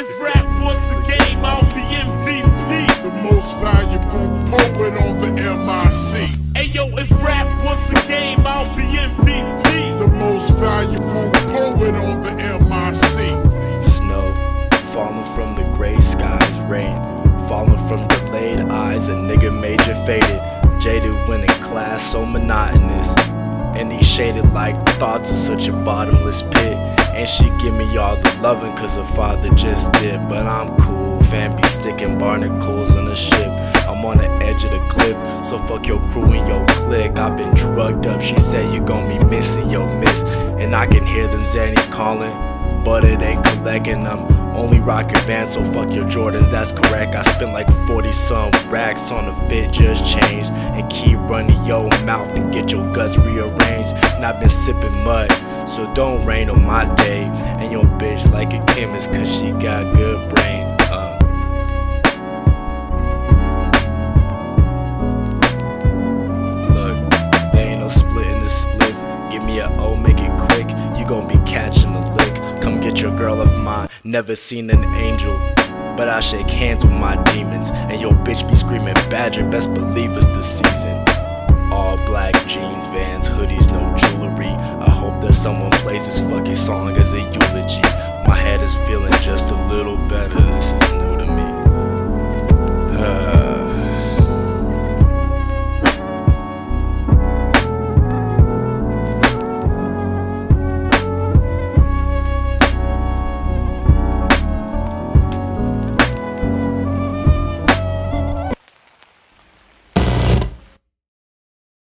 if rap was a game, I'll be MVP. The most valuable poet on the MIC. Ayo, if rap was a game, I'll be MVP. The most valuable poet on the MIC. Snow falling from the gray skies, rain falling from delayed eyes. A nigga major faded, jaded when in class, so monotonous. And these shaded like thoughts are such a bottomless pit. And she give me all the loving cause her father just did. But I'm cool, fam be sticking barnacles on the ship. I'm on the edge of the cliff, so fuck your crew and your clique. I've been drugged up, she said you gon' be missing your miss. And I can hear them Zannies calling, but it ain't collecting. I'm only rocking Vans, so fuck your Jordans, that's correct. I spent like 40 some racks on a fit, just changed. And keep running your mouth and get your guts rearranged. And I've been sipping mud, so don't rain on my day. And your bitch like a chemist, cause she got good brain. Uh. Look, there ain't no the. Give me a O, make it quick. You gon' be catching a lick. Come get your girl of mine. Never seen an angel. But I shake hands with my demons. And your bitch be screaming Badger. Best believe it's the season. All black jeans, vans, hoodies, no. Someone plays this fucking song as a eulogy. My head is feeling just a little better. This is.